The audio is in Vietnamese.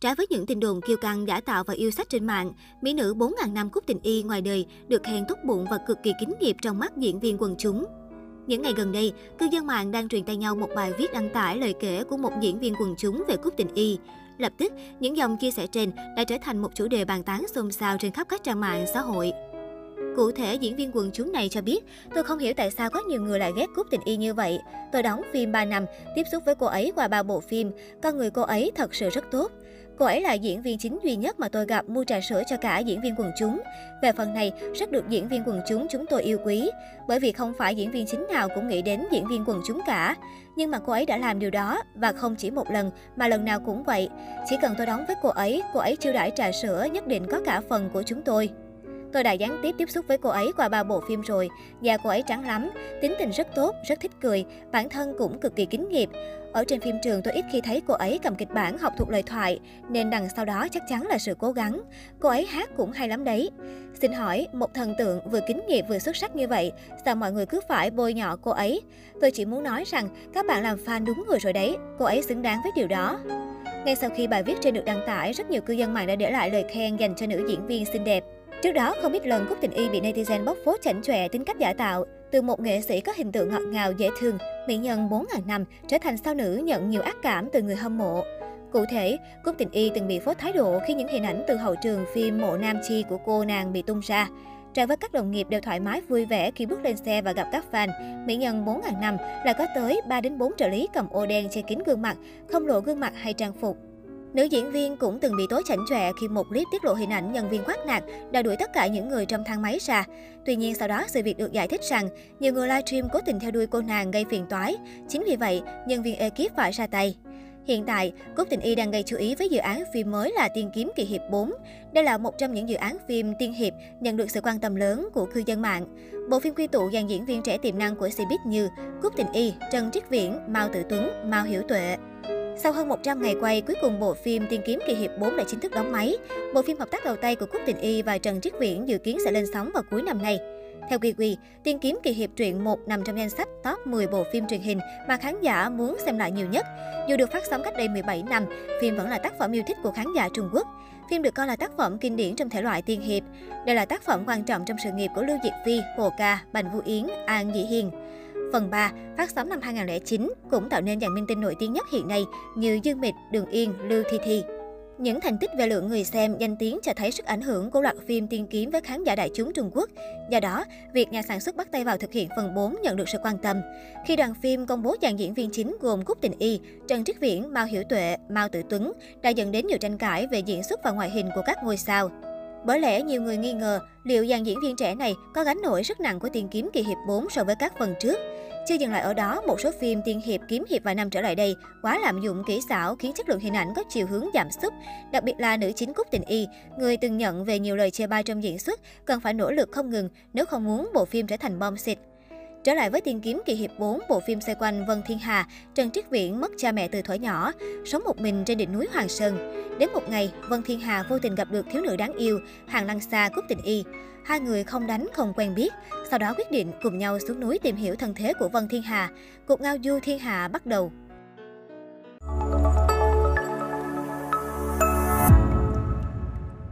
Trái với những tin đồn kiêu căng giả tạo và yêu sách trên mạng, mỹ nữ 4.000 năm Cúc Tình Y ngoài đời được khen tốt bụng và cực kỳ kính nghiệp trong mắt diễn viên quần chúng. Những ngày gần đây, cư dân mạng đang truyền tay nhau một bài viết đăng tải lời kể của một diễn viên quần chúng về Cúc Tình Y. Lập tức, những dòng chia sẻ trên đã trở thành một chủ đề bàn tán xôn xao trên khắp các trang mạng xã hội. Cụ thể, diễn viên quần chúng này cho biết, tôi không hiểu tại sao có nhiều người lại ghét Cúc Tình Y như vậy. Tôi đóng phim 3 năm, tiếp xúc với cô ấy qua ba bộ phim. Con người cô ấy thật sự rất tốt. Cô ấy là diễn viên chính duy nhất mà tôi gặp mua trà sữa cho cả diễn viên quần chúng. Về phần này, rất được diễn viên quần chúng chúng tôi yêu quý. Bởi vì không phải diễn viên chính nào cũng nghĩ đến diễn viên quần chúng cả. Nhưng mà cô ấy đã làm điều đó, và không chỉ một lần, mà lần nào cũng vậy. Chỉ cần tôi đóng với cô ấy, cô ấy chiêu đãi trà sữa nhất định có cả phần của chúng tôi. Tôi đã gián tiếp tiếp xúc với cô ấy qua ba bộ phim rồi. Da cô ấy trắng lắm, tính tình rất tốt, rất thích cười, bản thân cũng cực kỳ kính nghiệp. Ở trên phim trường tôi ít khi thấy cô ấy cầm kịch bản học thuộc lời thoại, nên đằng sau đó chắc chắn là sự cố gắng. Cô ấy hát cũng hay lắm đấy. Xin hỏi, một thần tượng vừa kính nghiệp vừa xuất sắc như vậy, sao mọi người cứ phải bôi nhọ cô ấy? Tôi chỉ muốn nói rằng các bạn làm fan đúng người rồi đấy, cô ấy xứng đáng với điều đó. Ngay sau khi bài viết trên được đăng tải, rất nhiều cư dân mạng đã để lại lời khen dành cho nữ diễn viên xinh đẹp. Trước đó, không ít lần Cúc Tình Y bị netizen bóc phốt chảnh chọe tính cách giả tạo. Từ một nghệ sĩ có hình tượng ngọt ngào, dễ thương, mỹ nhân 4.000 năm trở thành sao nữ nhận nhiều ác cảm từ người hâm mộ. Cụ thể, Cúc Tình Y từng bị phốt thái độ khi những hình ảnh từ hậu trường phim Mộ Nam Chi của cô nàng bị tung ra. Trái với các đồng nghiệp đều thoải mái vui vẻ khi bước lên xe và gặp các fan, mỹ nhân 4.000 năm lại có tới 3 đến 4 trợ lý cầm ô đen che kín gương mặt, không lộ gương mặt hay trang phục. Nữ diễn viên cũng từng bị tối chảnh chọe khi một clip tiết lộ hình ảnh nhân viên quát nạt đã đuổi tất cả những người trong thang máy ra. Tuy nhiên sau đó sự việc được giải thích rằng nhiều người livestream cố tình theo đuôi cô nàng gây phiền toái. Chính vì vậy, nhân viên ekip phải ra tay. Hiện tại, Cúc Tình Y đang gây chú ý với dự án phim mới là Tiên Kiếm Kỳ Hiệp 4. Đây là một trong những dự án phim tiên hiệp nhận được sự quan tâm lớn của cư dân mạng. Bộ phim quy tụ dàn diễn viên trẻ tiềm năng của Cbiz như Cúc Tình Y, Trần Triết Viễn, Mao Tử Tuấn, Mao Hiểu Tuệ. Sau hơn 100 ngày quay, cuối cùng bộ phim Tiên kiếm kỳ hiệp 4 đã chính thức đóng máy. Bộ phim hợp tác đầu tay của quốc Tình Y và Trần Triết Viễn dự kiến sẽ lên sóng vào cuối năm nay. Theo Kiwi, Tiên kiếm kỳ hiệp truyện 1 nằm trong danh sách top 10 bộ phim truyền hình mà khán giả muốn xem lại nhiều nhất. Dù được phát sóng cách đây 17 năm, phim vẫn là tác phẩm yêu thích của khán giả Trung Quốc. Phim được coi là tác phẩm kinh điển trong thể loại tiên hiệp. Đây là tác phẩm quan trọng trong sự nghiệp của Lưu Diệc Phi, Hồ Ca, Bành Vũ Yến, An Dĩ Hiền. Phần 3, phát sóng năm 2009, cũng tạo nên dàn minh tinh nổi tiếng nhất hiện nay như Dương Mịch, Đường Yên, Lưu Thi Thi. Những thành tích về lượng người xem, danh tiếng cho thấy sức ảnh hưởng của loạt phim tiên kiếm với khán giả đại chúng Trung Quốc. Do đó, việc nhà sản xuất bắt tay vào thực hiện phần 4 nhận được sự quan tâm. Khi đoàn phim công bố dàn diễn viên chính gồm Cúc Tình Y, Trần Triết Viễn, Mao Hiểu Tuệ, Mao Tử Tuấn đã dẫn đến nhiều tranh cãi về diễn xuất và ngoại hình của các ngôi sao. Bởi lẽ nhiều người nghi ngờ liệu dàn diễn viên trẻ này có gánh nổi sức nặng của tiền kiếm kỳ hiệp 4 so với các phần trước. Chưa dừng lại ở đó, một số phim tiên hiệp kiếm hiệp vài năm trở lại đây quá lạm dụng kỹ xảo khiến chất lượng hình ảnh có chiều hướng giảm sút. Đặc biệt là nữ chính Cúc Tình Y, người từng nhận về nhiều lời chê bai trong diễn xuất, cần phải nỗ lực không ngừng nếu không muốn bộ phim trở thành bom xịt. Trở lại với Tiên kiếm kỳ hiệp 4, bộ phim xoay quanh Vân Thiên Hà, Trần Triết Viễn mất cha mẹ từ thuở nhỏ, sống một mình trên đỉnh núi Hoàng Sơn. Đến một ngày, Vân Thiên Hà vô tình gặp được thiếu nữ đáng yêu, Hàng Lăng Sa cúp Tình Y. Hai người không đánh, không quen biết, sau đó quyết định cùng nhau xuống núi tìm hiểu thân thế của Vân Thiên Hà. Cuộc ngao du thiên hà bắt đầu.